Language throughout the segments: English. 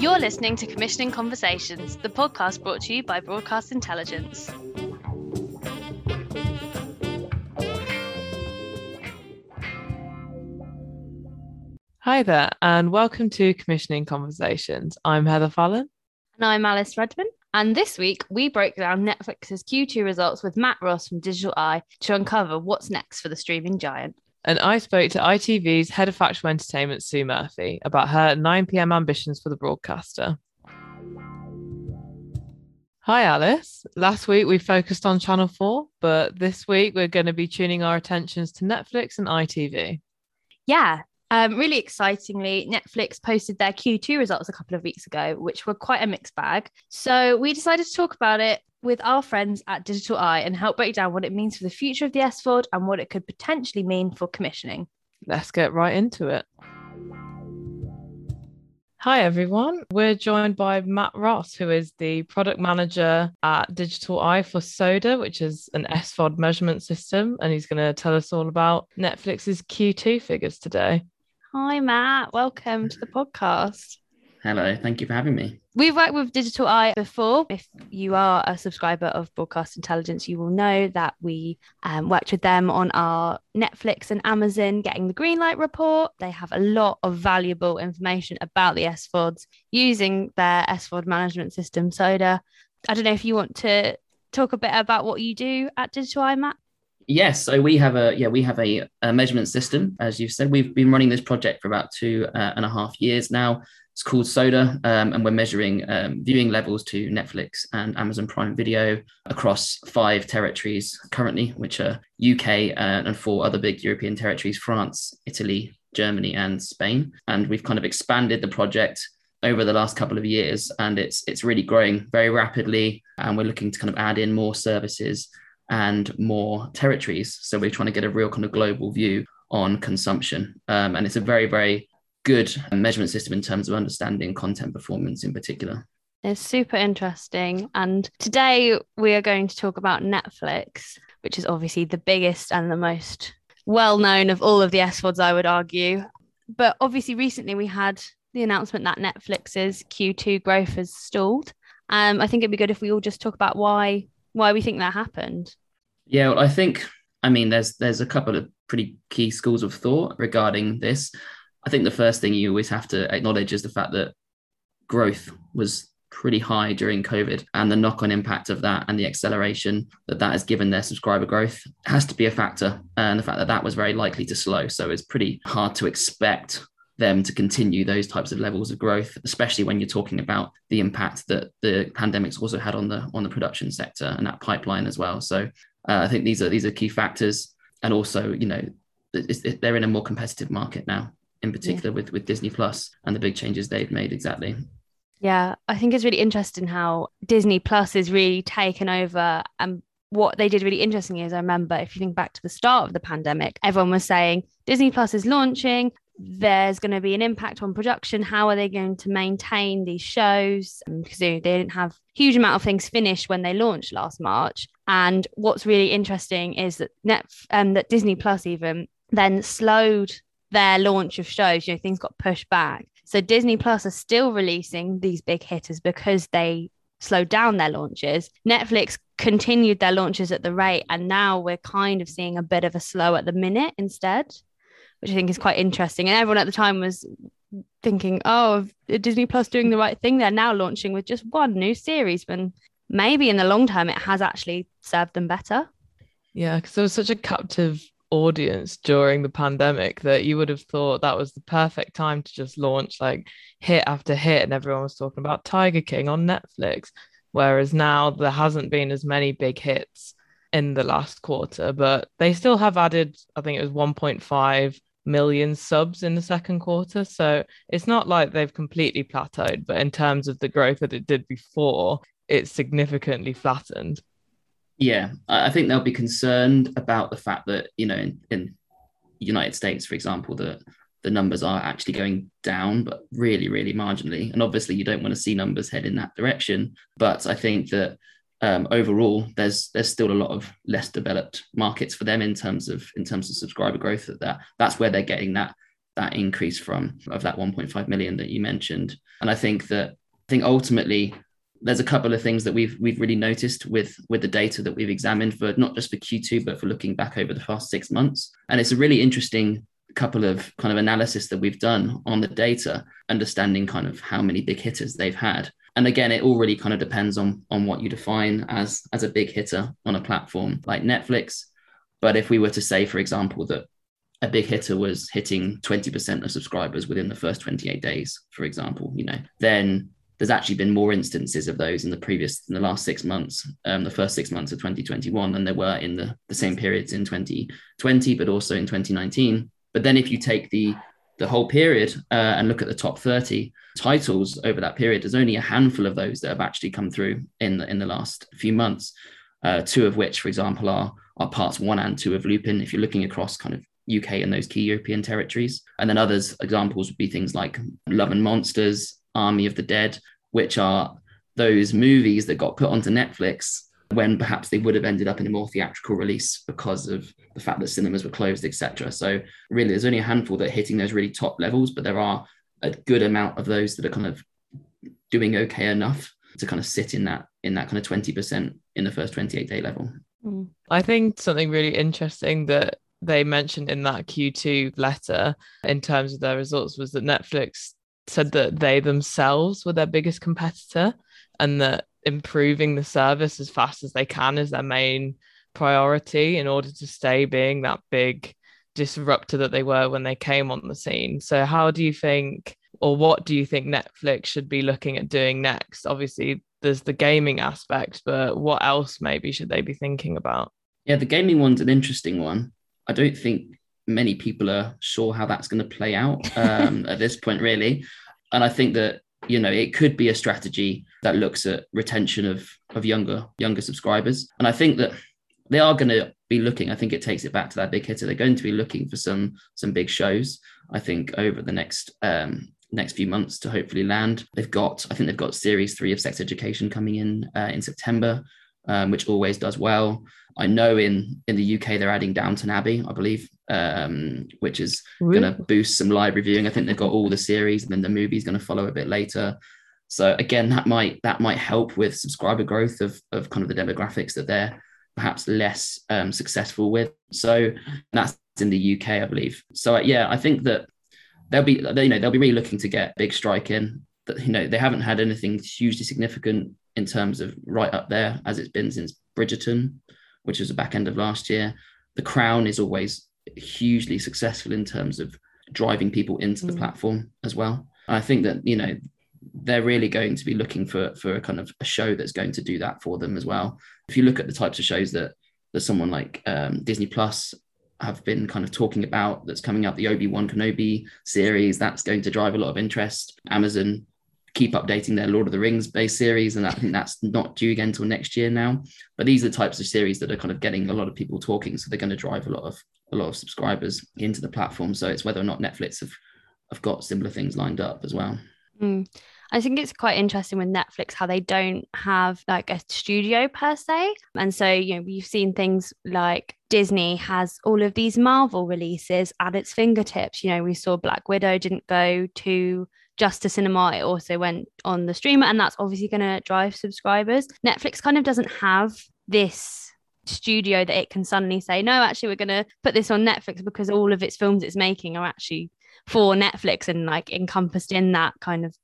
You're listening to Commissioning Conversations, the podcast brought to you by Broadcast Intelligence. Hi there, and welcome to Commissioning Conversations. I'm Heather Fallon. And I'm Alice Redman. And this week, we broke down Netflix's Q2 results with Matt Ross from Digital i to uncover what's next for the streaming giant. And I spoke to ITV's head of factual entertainment, Sue Murphy, about her 9 pm ambitions for the broadcaster. Hi, Alice. Last week we focused on Channel 4, but this week we're going to be tuning our attentions to Netflix and ITV. Yeah, um, really excitingly, Netflix posted their Q2 results a couple of weeks ago, which were quite a mixed bag. So we decided to talk about it with our friends at Digital i and help break down what it means for the future of the SVOD and what it could potentially mean for commissioning. Let's get right into it. Hi, everyone. We're joined by Matt Ross, who is the product manager at Digital i for SODA, which is an SVOD measurement system. And he's going to tell us all about Netflix's Q2 figures today. Hi, Matt. Welcome to the podcast. Hello. Thank you for having me. We've worked with Digital i before. If you are a subscriber of Broadcast Intelligence, you will know that we um, worked with them on our Netflix and Amazon getting the green light report. They have a lot of valuable information about the SVODs using their SVOD management system, SODA. I don't know if you want to talk a bit about what you do at Digital i, Matt. Yes, so we have a yeah we have a, a measurement system as you said. We've been running this project for about two uh, and a half years now. It's called Soda, um, and we're measuring um, viewing levels to Netflix and Amazon Prime Video across five territories currently, which are UK uh, and four other big European territories: France, Italy, Germany, and Spain. And we've kind of expanded the project over the last couple of years, and it's it's really growing very rapidly. And we're looking to kind of add in more services and more territories. So we're trying to get a real kind of global view on consumption. Um, and it's a very, very good measurement system in terms of understanding content performance in particular. It's super interesting. And today we are going to talk about Netflix, which is obviously the biggest and the most well known of all of the SVODs, I would argue. But obviously, recently we had the announcement that Netflix's Q2 growth has stalled. Um, I think it'd be good if we all just talk about why why we think that happened. Yeah, well, I think I mean there's there's a couple of pretty key schools of thought regarding this. I think the first thing you always have to acknowledge is the fact that growth was pretty high during COVID and the knock on impact of that and the acceleration that that has given their subscriber growth has to be a factor. And the fact that that was very likely to slow. So it's pretty hard to expect them to continue those types of levels of growth, especially when you're talking about the impact that the pandemic's also had on the on the production sector and that pipeline as well. So uh, I think these are these are key factors, and also you know they're in a more competitive market now, in particular yeah. with with Disney Plus and the big changes they've made. Exactly. Yeah, I think it's really interesting how Disney Plus is really taken over and what they did really interestingly is I remember if you think back to the start of the pandemic, everyone was saying Disney Plus is launching there's going to be an impact on production. How are they going to maintain these shows? Because they didn't have huge amount of things finished when they launched last March. And what's really interesting is that um, that Disney Plus even then slowed their launch of shows. You know, things got pushed back. So Disney Plus are still releasing these big hitters because they slowed down their launches. Netflix continued their launches at the rate, and now we're kind of seeing a bit of a slow at the minute instead which I think is quite interesting. And everyone at the time was thinking, oh, Disney Plus doing the right thing. They're now launching with just one new series, when maybe in the long term it has actually served them better. Yeah, because there was such a captive audience during the pandemic that you would have thought that was the perfect time to just launch like hit after hit, and everyone was talking about Tiger King on Netflix. Whereas now there hasn't been as many big hits in the last quarter, but they still have added, I think it was 1.5 million subs in the second quarter. So it's not like they've completely plateaued, but in terms of the growth that it did before, it's significantly flattened. Yeah, I think they'll be concerned about the fact that, you know, in, in United States, for example, that the numbers are actually going down, but really, really marginally. And obviously, you don't want to see numbers head in that direction. But I think that um, overall, there's there's still a lot of less developed markets for them in terms of in terms of subscriber growth. At that, that's where they're getting that that increase from of that 1.5 million that you mentioned. And I think that I think ultimately there's a couple of things that we've we've really noticed with with the data that we've examined for not just for Q2 but for looking back over the past six months. And it's a really interesting couple of kind of analysis that we've done on the data, understanding kind of how many big hitters they've had and again it all really kind of depends on on what you define as as a big hitter on a platform like netflix but if we were to say for example that a big hitter was hitting 20% of subscribers within the first 28 days for example you know then there's actually been more instances of those in the previous in the last six months um, the first six months of 2021 than there were in the, the same periods in 2020 but also in 2019 but then if you take the the whole period uh, and look at the top 30 titles over that period, there's only a handful of those that have actually come through in the, in the last few months. Uh, two of which, for example, are, are parts one and two of Lupin, if you're looking across kind of UK and those key European territories. And then others, examples would be things like Love and Monsters, Army of the Dead, which are those movies that got put onto Netflix when perhaps they would have ended up in a more theatrical release because of the fact that cinemas were closed, etc. So really, there's only a handful that are hitting those really top levels, but there are a good amount of those that are kind of doing okay enough to kind of sit in that in that kind of 20% in the first 28 day level. Mm. I think something really interesting that they mentioned in that Q2 letter in terms of their results was that Netflix said that they themselves were their biggest competitor and that improving the service as fast as they can is their main priority in order to stay being that big disruptor that they were when they came on the scene. So, how do you think, or what do you think Netflix should be looking at doing next? Obviously, there's the gaming aspect, but what else maybe should they be thinking about? Yeah, the gaming one's an interesting one. I don't think many people are sure how that's going to play out um, at this point, really. And I think that you know it could be a strategy that looks at retention of of younger younger subscribers. And i think that they are going to be looking i think it takes it back to that big hitter. They're going to be looking for some some big shows i think over the next um next few months to hopefully land. They've got i think they've got series three of sex education coming in uh, in september um, which always does well I know in in the UK they're adding Downton Abbey, I believe, um, which is really? going to boost some live reviewing. I think they've got all the series, and then the movie's going to follow a bit later. So again, that might that might help with subscriber growth of of kind of the demographics that they're perhaps less um, successful with. So that's in the UK, I believe. So uh, yeah, I think that they'll be you know they'll be really looking to get big strike in. That you know they haven't had anything hugely significant in terms of right up there as it's been since Bridgerton which was the back end of last year. The Crown is always hugely successful in terms of driving people into the mm. platform as well. I think that you know they're really going to be looking for for a kind of a show that's going to do that for them as well. If you look at the types of shows that that someone like um, Disney Plus have been kind of talking about that's coming up, the Obi Wan Kenobi series, that's going to drive a lot of interest. Amazon keep updating their Lord of the Rings based series, and I think that's not due again until next year now. But these are the types of series that are kind of getting a lot of people talking, so they're going to drive a lot of a lot of subscribers into the platform. So it's whether or not Netflix have have got similar things lined up as well. Mm. I think it's quite interesting with Netflix how they don't have like a studio per se. And so, you know, we've seen things like Disney has all of these Marvel releases at its fingertips. You know, we saw Black Widow didn't go to just to cinema it also went on the streamer and that's obviously going to drive subscribers. Netflix kind of doesn't have this studio that it can suddenly say no actually we're going to put this on netflix because all of its films it's making are actually for netflix and like encompassed in that kind of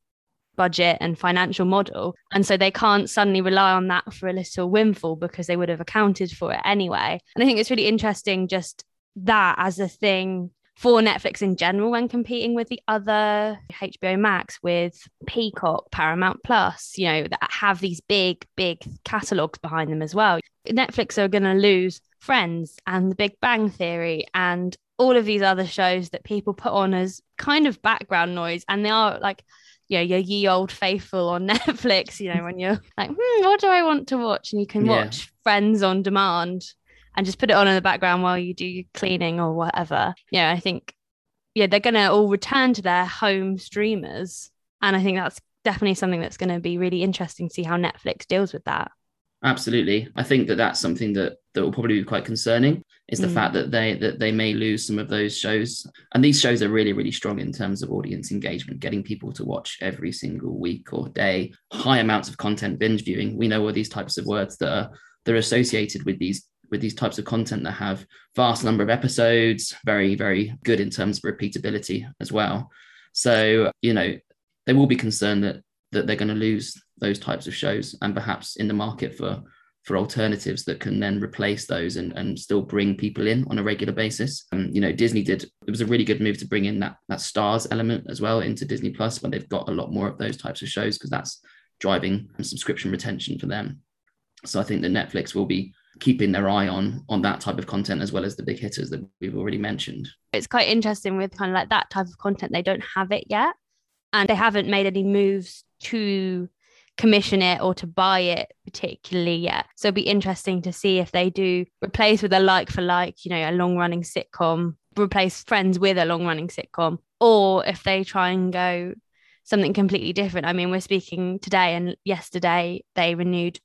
budget and financial model. And so they can't suddenly rely on that for a little windfall because they would have accounted for it anyway. And i think it's really interesting just that as a thing for Netflix in general when competing with the other HBO Max, with Peacock, Paramount Plus, you know, that have these big, big catalogs behind them as well. Netflix are going to lose Friends and The Big Bang Theory and all of these other shows that people put on as kind of background noise. And they are like, you know, your ye old faithful on Netflix, you know, when you're like, hmm, what do I want to watch? And you can yeah. watch Friends on demand and just put it on in the background while you do your cleaning or whatever. Yeah, I think yeah, they're gonna all return to their home streamers. And I think that's definitely something that's gonna be really interesting to see how Netflix deals with that. Absolutely. I think that that's something that that will probably be quite concerning is the mm. fact that they that they may lose some of those shows. And these shows are really really strong in terms of audience engagement, getting people to watch every single week or day, high amounts of content binge viewing. We know all these types of words that are they're associated with these with these types of content that have vast number of episodes, very very good in terms of repeatability as well. So, you know, they will be concerned that that they're going to lose those types of shows and perhaps in the market for for alternatives that can then replace those and, and still bring people in on a regular basis. Um, you know, Disney did it was a really good move to bring in that that stars element as well into Disney Plus when they've got a lot more of those types of shows because that's driving subscription retention for them. So I think that Netflix will be keeping their eye on on that type of content as well as the big hitters that we've already mentioned. It's quite interesting with kind of like that type of content. They don't have it yet, and they haven't made any moves to commission it or to buy it particularly yet. So it'd be interesting to see if they do replace with a like for like, you know, a long running sitcom, replace Friends with a long running sitcom, or if they try and go something completely different. I mean, we're speaking today and yesterday they renewed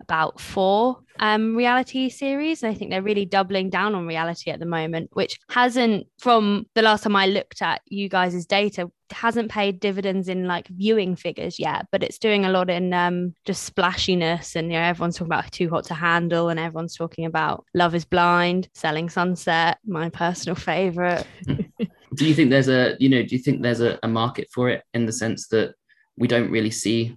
about four um, reality series. And I think they're really doubling down on reality at the moment, which hasn't, from the last time I looked at you guys' data, hasn't paid dividends in like viewing figures yet, but it's doing a lot in um, just splashiness. And, you know, everyone's talking about Too Hot to Handle and everyone's talking about Love is Blind, Selling Sunset, my personal favorite. do you think there's a, you know, do you think there's a, a market for it in the sense that we don't really see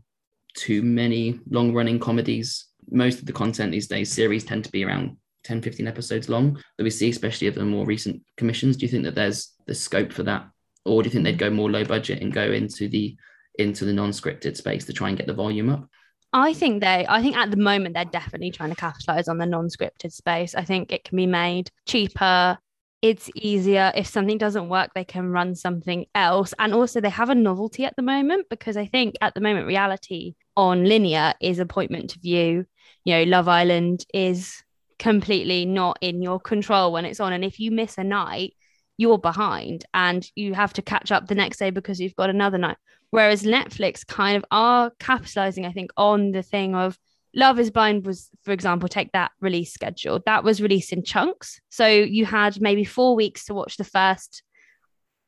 too many long running comedies most of the content these days, series tend to be around 10, 15 episodes long that we see, especially of the more recent commissions. Do you think that there's the scope for that? Or do you think they'd go more low budget and go into the into the non-scripted space to try and get the volume up? I think they I think at the moment they're definitely trying to capitalize on the non-scripted space. I think it can be made cheaper. It's easier. If something doesn't work, they can run something else. And also they have a novelty at the moment because I think at the moment reality on linear is appointment to view. You know, Love Island is completely not in your control when it's on. And if you miss a night, you're behind and you have to catch up the next day because you've got another night. Whereas Netflix kind of are capitalizing, I think, on the thing of Love is Blind was, for example, take that release schedule. That was released in chunks. So you had maybe four weeks to watch the first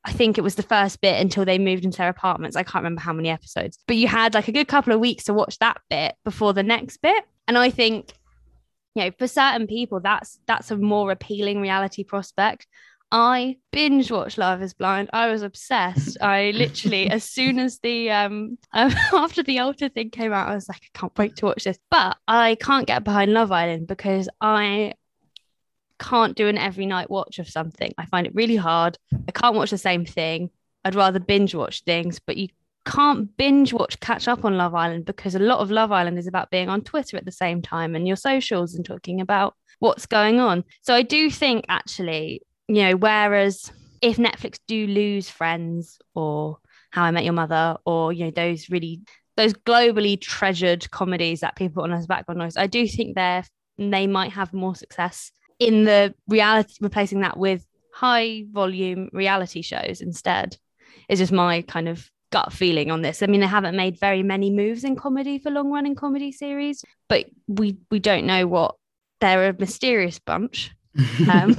I think it was the first bit until they moved into their apartments. I can't remember how many episodes, but you had like a good couple of weeks to watch that bit before the next bit. And I think, you know, for certain people, that's that's a more appealing reality prospect. I binge watched Love is Blind. I was obsessed. I literally, as soon as the um after the Ulta thing came out, I was like, I can't wait to watch this. But I can't get behind Love Island because I can't do an every night watch of something. I find it really hard. I can't watch the same thing. I'd rather binge watch things, but you can't binge watch catch up on Love Island because a lot of Love Island is about being on Twitter at the same time and your socials and talking about what's going on. So I do think actually, you know, whereas if Netflix do lose Friends or How I Met Your Mother or you know those really those globally treasured comedies that people on as background noise, I do think they're they might have more success in the reality replacing that with high volume reality shows instead is just my kind of gut feeling on this. I mean, they haven't made very many moves in comedy for long running comedy series, but we we don't know what they're a mysterious bunch. Um,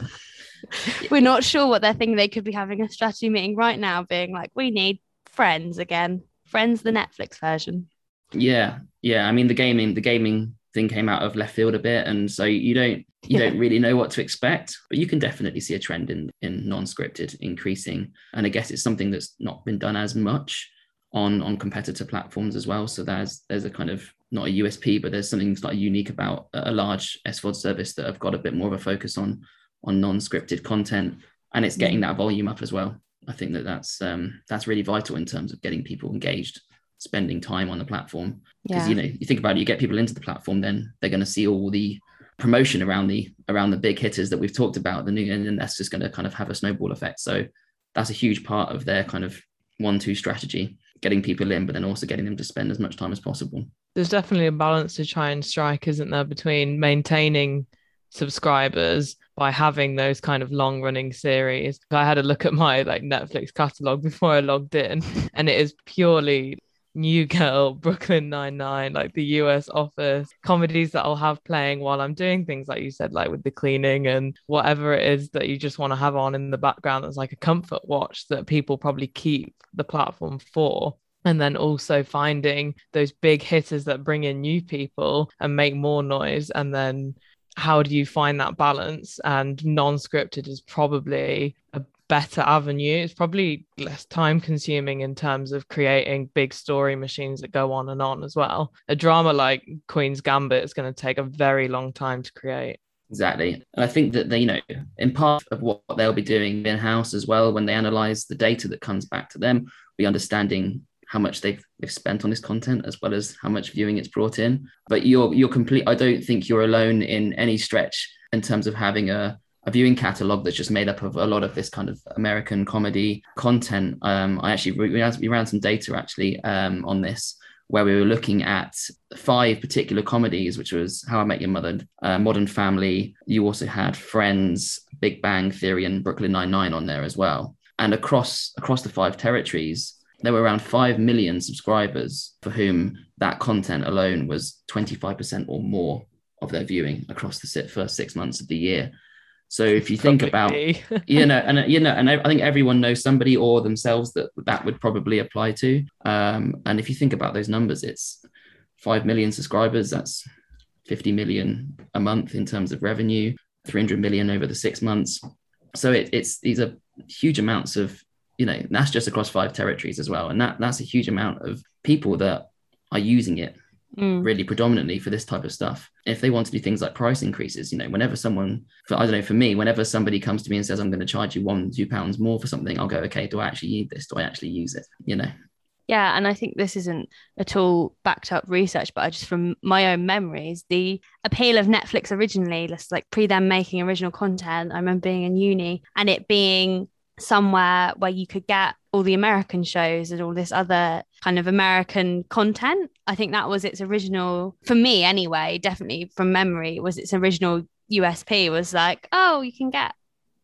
we're not sure what they're thinking. They could be having a strategy meeting right now, being like, "We need Friends again. Friends, the Netflix version." Yeah, yeah. I mean, the gaming, the gaming thing came out of left field a bit, and so you don't you yeah. don't really know what to expect. But you can definitely see a trend in in non-scripted increasing, and I guess it's something that's not been done as much on on competitor platforms as well. So there's there's a kind of not a USP, but there's something slightly unique about a large SVOD service that have got a bit more of a focus on on non-scripted content, and it's getting that volume up as well. I think that that's um, that's really vital in terms of getting people engaged spending time on the platform. Because yeah. you know you think about it you get people into the platform then they're going to see all the promotion around the around the big hitters that we've talked about the new and then that's just going to kind of have a snowball effect. So that's a huge part of their kind of one two strategy getting people in but then also getting them to spend as much time as possible. There's definitely a balance to try and strike isn't there between maintaining subscribers by having those kind of long running series. I had a look at my like netflix catalog before i logged in and it is purely New Girl, Brooklyn Nine Nine, like the US Office, comedies that I'll have playing while I'm doing things like you said, like with the cleaning and whatever it is that you just want to have on in the background that's like a comfort watch that people probably keep the platform for. And then also finding those big hitters that bring in new people and make more noise. And then how do you find that balance? And non-scripted is probably a better avenue it's probably less time consuming in terms of creating big story machines that go on and on as well a drama like queen's gambit is going to take a very long time to create Exactly. And I think that they, you know, in part of what they'll be doing in house as well, when they analyze the data that comes back to them, be understanding how much they've they've spent on this content as well as how much viewing it's brought in. But you're you're complete. I don't think you're alone in any stretch in terms of having a a viewing catalog that's just made up of a lot of this kind of American comedy content. Um, I actually we ran, some data actually um, on this where we were looking at five particular comedies, which was How I Met Your Mother, uh, Modern Family. You also had Friends, Big Bang Theory, and Brooklyn Nine Nine on there as well. And across across the five territories, there were around 5 million subscribers for whom that content alone was 25% or more of their viewing across the first six months of the year. So if you think about, you know, and you know, and I think everyone knows somebody or themselves that that would probably apply to. Um, and if you think about those numbers, it's five million subscribers. That's 50 million a month in terms of revenue, 300 million over the six months. So it, it's these are huge amounts of you know that's just across five territories as well and that that's a huge amount of people that are using it mm. really predominantly for this type of stuff if they want to do things like price increases you know whenever someone for, i don't know for me whenever somebody comes to me and says i'm going to charge you one two pounds more for something i'll go okay do i actually need this do i actually use it you know yeah, and I think this isn't at all backed up research, but I just from my own memories, the appeal of Netflix originally, just like pre them making original content. I remember being in uni and it being somewhere where you could get all the American shows and all this other kind of American content. I think that was its original, for me anyway, definitely from memory, was its original USP was like, oh, you can get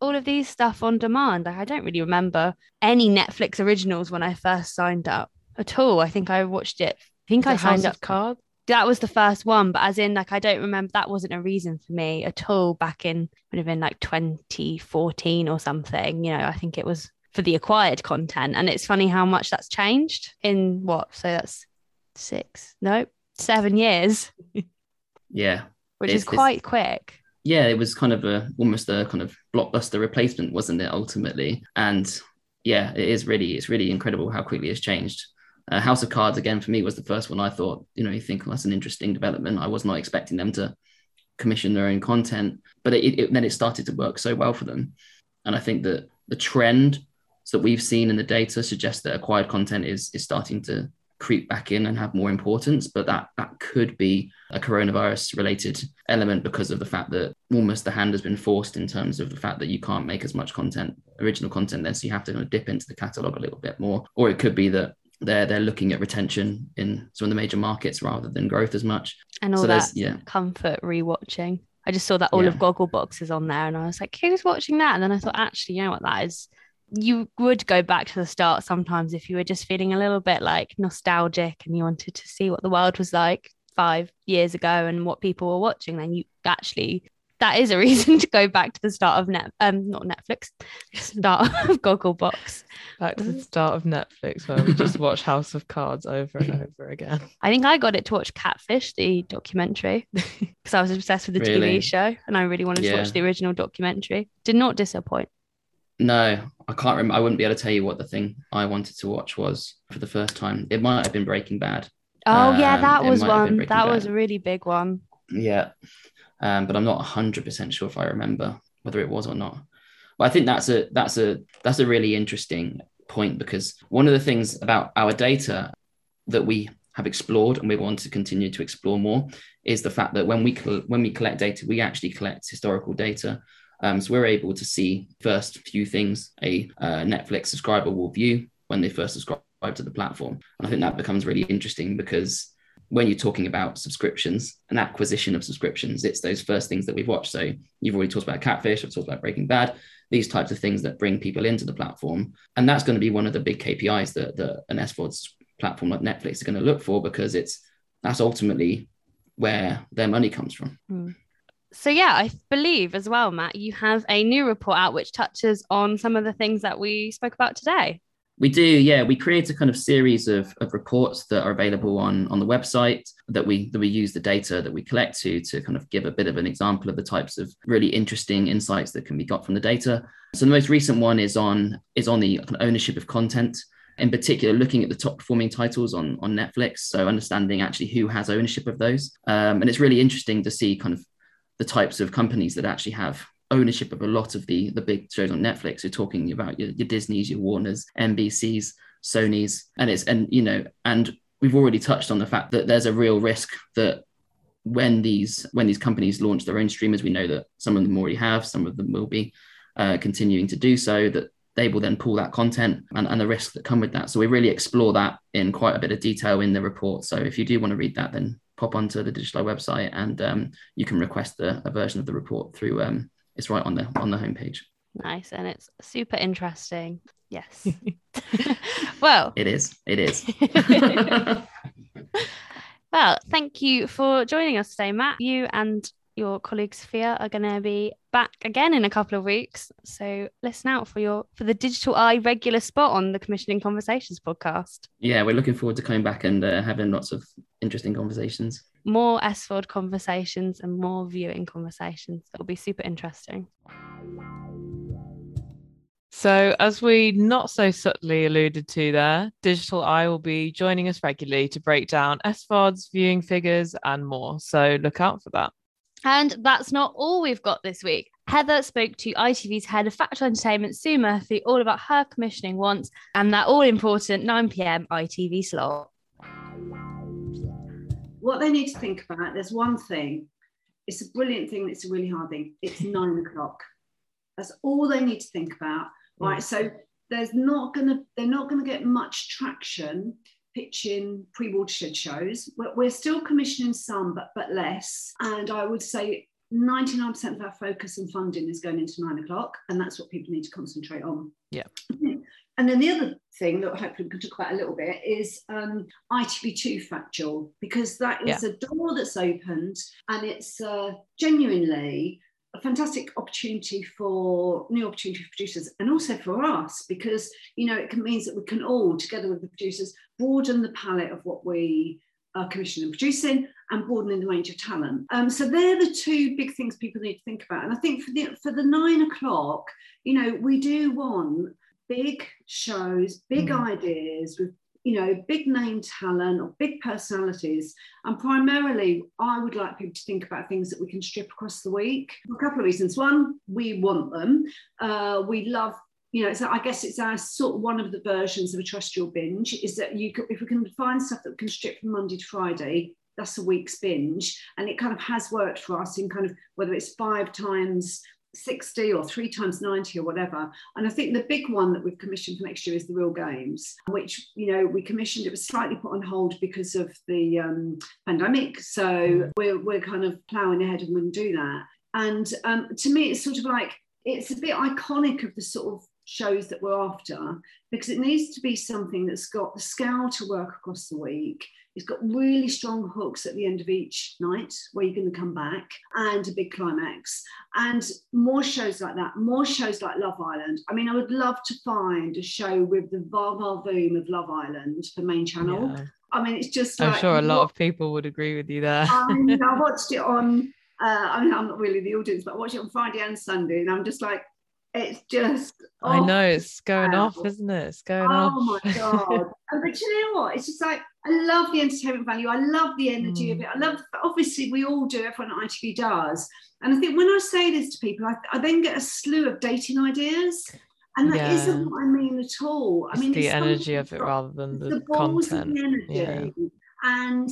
all of these stuff on demand. Like, I don't really remember any Netflix originals when I first signed up at all. I think I watched it. I think I signed up. Card that was the first one, but as in like I don't remember that wasn't a reason for me at all back in would have been like 2014 or something. You know, I think it was for the acquired content. And it's funny how much that's changed in what? So that's six, no, seven years. yeah. Which is quite quick. Yeah, it was kind of a almost a kind of blockbuster replacement, wasn't it, ultimately? And yeah, it is really, it's really incredible how quickly it's changed. Uh, House of Cards again for me was the first one I thought, you know, you think well, that's an interesting development. I was not expecting them to commission their own content, but it, it, then it started to work so well for them. And I think that the trend that we've seen in the data suggests that acquired content is is starting to creep back in and have more importance. But that that could be a coronavirus related element because of the fact that almost the hand has been forced in terms of the fact that you can't make as much content, original content then. So you have to kind of dip into the catalog a little bit more. Or it could be that they're they're looking at retention in some of the major markets rather than growth as much. And all so that yeah. comfort rewatching. I just saw that all yeah. of Gogglebox is on there, and I was like, who's watching that? And then I thought, actually, you know what that is. You would go back to the start sometimes if you were just feeling a little bit like nostalgic and you wanted to see what the world was like five years ago and what people were watching. Then you actually that is a reason to go back to the start of net um not Netflix, start of Gogglebox. Back to the start of Netflix where we just watch House of Cards over and over again. I think I got it to watch Catfish, the documentary, because I was obsessed with the really? TV show and I really wanted yeah. to watch the original documentary. Did not disappoint. No, I can't remember. I wouldn't be able to tell you what the thing I wanted to watch was for the first time. It might have been Breaking Bad. Oh um, yeah, that was one. That Bad. was a really big one. Yeah um, but I'm not 100% sure if I remember whether it was or not. But I think that's a that's a that's a really interesting point because one of the things about our data that we have explored and we want to continue to explore more is the fact that when we when we collect data, we actually collect historical data. Um, so we're able to see first few things a uh, Netflix subscriber will view when they first subscribe to the platform, and I think that becomes really interesting because when you're talking about subscriptions and acquisition of subscriptions, it's those first things that we've watched. So you've already talked about Catfish, I've talked about Breaking Bad, these types of things that bring people into the platform. And that's going to be one of the big KPIs that, that an SVOD's platform like Netflix are going to look for because it's that's ultimately where their money comes from. Mm. So, yeah, I believe as well, Matt, you have a new report out which touches on some of the things that we spoke about today. We do, yeah. We create a kind of series of, of reports that are available on, on the website that we that we use the data that we collect to to kind of give a bit of an example of the types of really interesting insights that can be got from the data. So the most recent one is on is on the ownership of content in particular looking at the top performing titles on on netflix so understanding actually who has ownership of those um, and it's really interesting to see kind of the types of companies that actually have ownership of a lot of the the big shows on Netflix. You're talking about your, your Disney's, your Warner's, NBC's, Sony's, and it's and you know, and we've already touched on the fact that there's a real risk that when these when these companies launch their own streamers, we know that some of them already have, some of them will be uh, continuing to do so. That they will then pull that content and, and the risks that come with that. So we really explore that in quite a bit of detail in the report. So if you do want to read that, then pop onto the Digital i website and um, you can request a, a, version of the report through um, it's right on the on the homepage. Nice and it's super interesting. Yes. Well. It is it is. Well thank you for joining us today matt you and your colleague Sophia are going to be back again in a couple of weeks. So listen out for your for the Digital i regular spot on the Commissioning Conversations podcast. Yeah, we're looking forward to coming back and uh, having lots of interesting conversations. More SVOD conversations and more viewing conversations. It'll be super interesting. So, as we not so subtly alluded to there, Digital i will be joining us regularly to break down SVODs, viewing figures, and more. So, look out for that. And that's not all we've got this week. Heather spoke to ITV's head of factual entertainment, Sue Murphy, all about her commissioning wants and that all important 9 pm ITV slot. What they need to think about, there's one thing, it's a brilliant thing, it's a really hard thing. It's nine o'clock. That's all they need to think about. Right. Mm. So there's not gonna, they're not gonna get much traction pitching pre-watershed shows. We're, we're still commissioning some, but but less. And I would say 99% of our focus and funding is going into nine o'clock, and that's what people need to concentrate on. Yeah. And then the other thing that hopefully we can talk about a little bit is um, ITV2 Factual, because that is yeah. a door that's opened and it's uh, genuinely a fantastic opportunity for new opportunity for producers and also for us because you know it can, means that we can all together with the producers broaden the palette of what we are commissioning and producing and broadening the range of talent um, so they're the two big things people need to think about and i think for the for the nine o'clock you know we do want big shows big mm. ideas with you know, big name talent or big personalities. And primarily, I would like people to think about things that we can strip across the week for a couple of reasons. One, we want them. Uh, we love you know, so I guess it's our sort of one of the versions of a terrestrial binge is that you could, if we can find stuff that we can strip from Monday to Friday, that's a week's binge. And it kind of has worked for us in kind of whether it's five times 60 or three times 90 or whatever. And I think the big one that we've commissioned for next year is the Real Games, which, you know, we commissioned, it was slightly put on hold because of the um, pandemic. So mm. we're, we're kind of ploughing ahead and we can do that. And um, to me, it's sort of like, it's a bit iconic of the sort of shows that we're after because it needs to be something that's got the scale to work across the week it's got really strong hooks at the end of each night where you're going to come back and a big climax. And more shows like that, more shows like Love Island. I mean, I would love to find a show with the Var Voom of Love Island for main channel. Yeah. I mean, it's just I'm sure a lot of people would agree with you there. I, mean, I watched it on, uh, I mean, I'm not really the audience, but I watched it on Friday and Sunday, and I'm just like, it's just I know it's going off, isn't it? It's going oh off. Oh my god! but you know what? It's just like I love the entertainment value. I love the energy mm. of it. I love. Obviously, we all do. Everyone at ITV does. And I think when I say this to people, I, I then get a slew of dating ideas. And that yeah. not what I mean at all. It's I mean the energy of it rather than the, the content. The energy. Yeah. And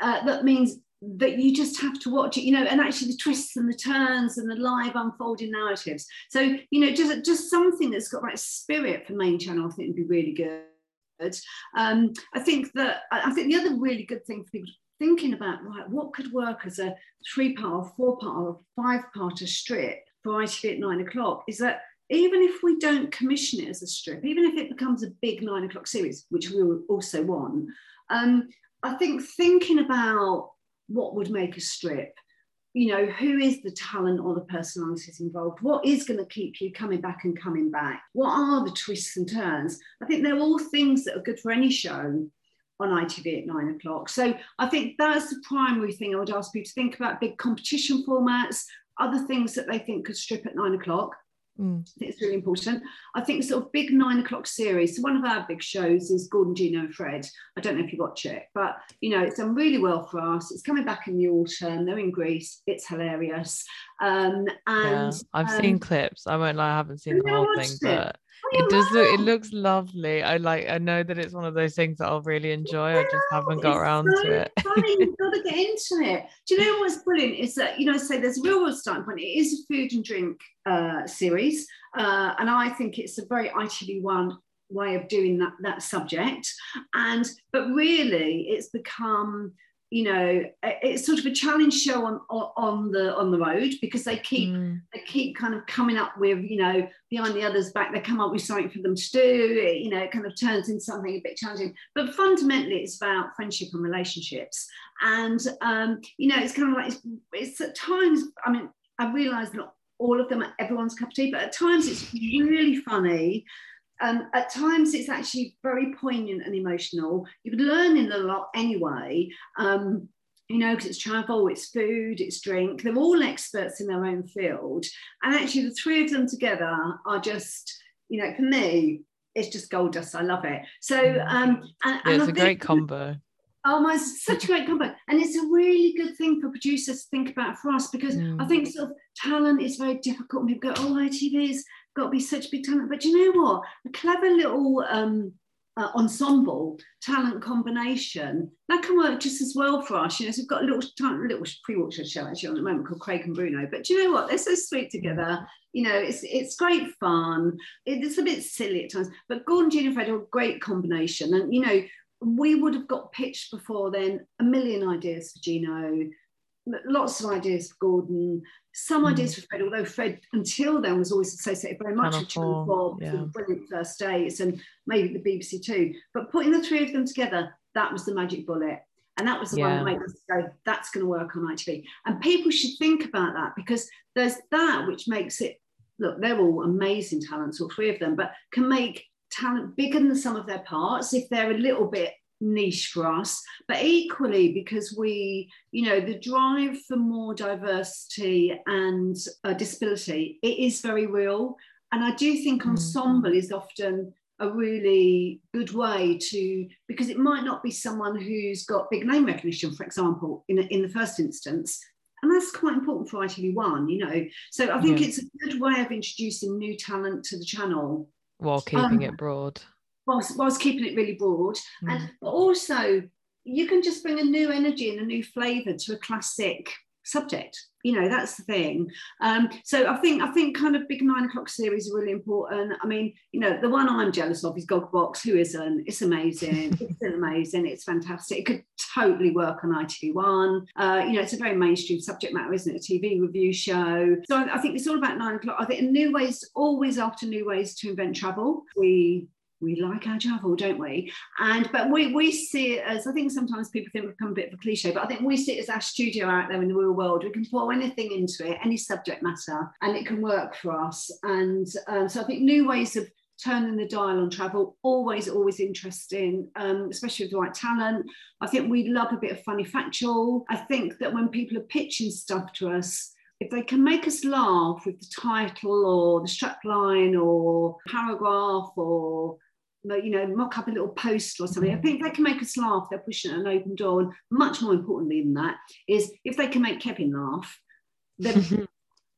uh, that means that you just have to watch it, you know, and actually the twists and the turns and the live unfolding narratives. So, you know, just just something that's got right spirit for main channel, I think would be really good. Um, I think that I think the other really good thing for people thinking about right, what could work as a three part or four part or five part a strip for ITV at nine o'clock is that even if we don't commission it as a strip, even if it becomes a big nine o'clock series, which we also want, um, I think thinking about what would make a strip, you know, who is the talent or the personalities involved? What is going to keep you coming back and coming back? What are the twists and turns? I think they're all things that are good for any show on ITV at nine o'clock. So I think that's the primary thing I would ask people to think about big competition formats, other things that they think could strip at nine o'clock. Mm. I think it's really important. I think sort of big nine o'clock series. So one of our big shows is Gordon, Gino, and Fred. I don't know if you watch it, but you know it's done really well for us. It's coming back in the autumn. They're in Greece. It's hilarious. Um, and yeah, I've um, seen clips. I won't lie, I haven't seen the whole thing, it. but it does look it looks lovely. I like i know that it's one of those things that i'll really enjoy. I just haven't got around so to it. you've got to get into it. Do you know what's brilliant is that you know say there's a real world starting point. It is a food and drink uh, series uh, and i think it's a very itv1 way of doing that that subject. And but really it's become you know it's sort of a challenge show on on the on the road because they keep mm. they keep kind of coming up with you know behind the others back they come up with something for them to do it, you know it kind of turns into something a bit challenging but fundamentally it's about friendship and relationships and um, you know it's kind of like it's, it's at times i mean i realize not all of them are everyone's cup of tea but at times it's really funny um, at times it's actually very poignant and emotional. You're learning a lot anyway. Um, you know, because it's travel, it's food, it's drink. They're all experts in their own field. And actually, the three of them together are just, you know, for me, it's just gold dust. I love it. So, mm. um, and, yeah, it's a great combo. Oh my, such a great combo. And it's a really good thing for producers to think about for us because mm. I think sort of talent is very difficult. People go, oh, ITV is got to be such big talent. But you know what? A clever little um, uh, ensemble talent combination that can work just as well for us. You know, so we've got a little little pre-watershed show actually on the moment called Craig and Bruno. But you know what? They're so sweet together. You know, it's it's great fun. It's a bit silly at times, but Gordon Gino and Fred are a great combination. And you know, we would have got pitched before then a million ideas for Gino, lots of ideas for Gordon, some mm. ideas for Fred, although Fred until then was always associated very much with Channel 4, yeah. brilliant first dates and maybe the BBC too. But putting the three of them together, that was the magic bullet. And that was the yeah. one that made us go, that's going to work on ITV. And people should think about that because there's that which makes it look, they're all amazing talents, all three of them, but can make talent bigger than the sum of their parts if they're a little bit niche for us. But equally because we you know the drive for more diversity and uh, disability it is very real. And i do think mm. ensemble is often a really good way to because it might not be someone who's got big name recognition for example in, in the first instance. And that's quite important for ITV1 you know. So I think yeah. it's a good way of introducing new talent to the channel. While keeping um, it broad whilst, whilst keeping it really broad. Mm. And also, you can just bring a new energy and a new flavour to a classic subject. You know that's the thing. Um, so i think i think kind of big nine o'clock series are really important. I mean you know the one i'm jealous of is Gogglebox who isn't? It's amazing. It's amazing. It's fantastic. It could totally work on itv1 uh, you know it's a very mainstream subject matter isn't it? A tv review show. So I, I think it's all about nine o'clock. I think new ways always after new ways to invent travel. We we like our travel, don't we? And but we we see it as I think sometimes people think we've become a bit of a cliche, but I think we see it as our studio out there in the real world. We can pour anything into it, any subject matter, and it can work for us. And um, so I think new ways of turning the dial on travel always always interesting um, especially with the right talent i think we love a bit of funny factual i think that when people are pitching stuff to us if they can make us laugh with the title or the strapline or paragraph or you know, mock up a little post or something. I think they can make us laugh. They're pushing an open door. And much more importantly than that is if they can make Kevin laugh, then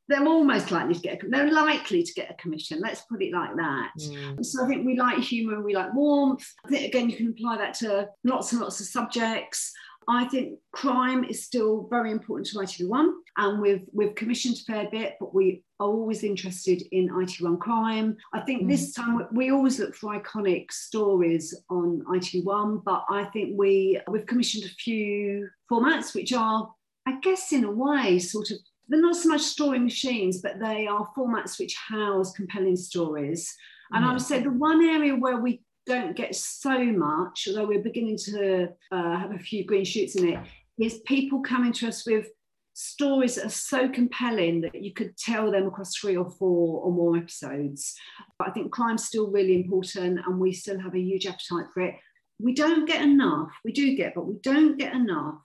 they're almost likely to get. A, they're likely to get a commission. Let's put it like that. Mm. So I think we like humour. We like warmth. I think again you can apply that to lots and lots of subjects. I think crime is still very important to ITV1, and we've we've commissioned a fair bit, but we are always interested in ITV1 crime. I think mm. this time we always look for iconic stories on ITV1, but I think we we've commissioned a few formats which are, I guess, in a way, sort of they're not so much story machines, but they are formats which house compelling stories. And I would say the one area where we don't get so much, although we're beginning to uh, have a few green shoots in it, is people coming to us with stories that are so compelling that you could tell them across three or four or more episodes. But I think crime's still really important and we still have a huge appetite for it. We don't get enough, we do get, but we don't get enough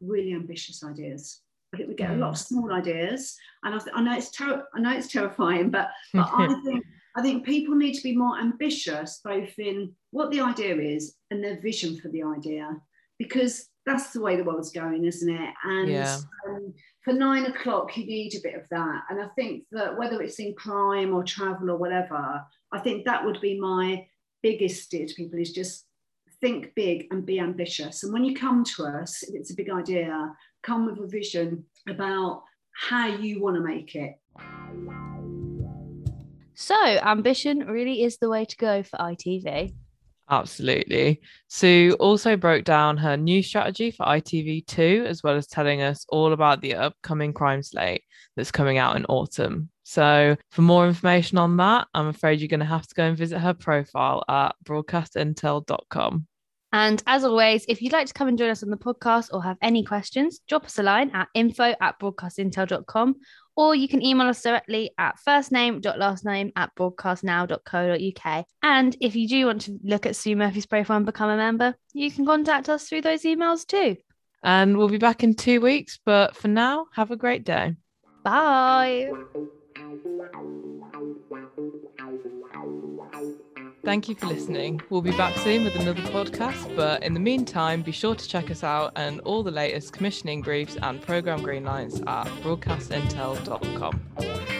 really ambitious ideas. I think we get a lot of mm. small ideas, and I, th- I know it's ter- I know it's terrifying, but, but I think I think people need to be more ambitious, both in what the idea is and their vision for the idea, because that's the way the world's going, isn't it? And yeah. um, for nine o'clock, you need a bit of that. And I think that whether it's in crime or travel or whatever, I think that would be my biggest steer to people is just think big and be ambitious. And when you come to us, if it's a big idea, come with a vision about how you want to make it. So, ambition really is the way to go for ITV. Absolutely. Sue also broke down her new strategy for ITV2, as well as telling us all about the upcoming crime slate that's coming out in autumn. So, for more information on that, I'm afraid you're going to have to go and visit her profile at broadcastintel.com. And as always, if you'd like to come and join us on the podcast or have any questions, drop us a line at info at broadcastintel.com or you can email us directly at firstname.lastname at broadcastnow.co.uk. And if you do want to look at Sue Murphy's profile and become a member, you can contact us through those emails too. And we'll be back in two weeks. But for now, have a great day. Bye. Thank you for listening. We'll be back soon with another podcast, but in the meantime, be sure to check us out and all the latest commissioning briefs and programme greenlights at broadcastintel.com.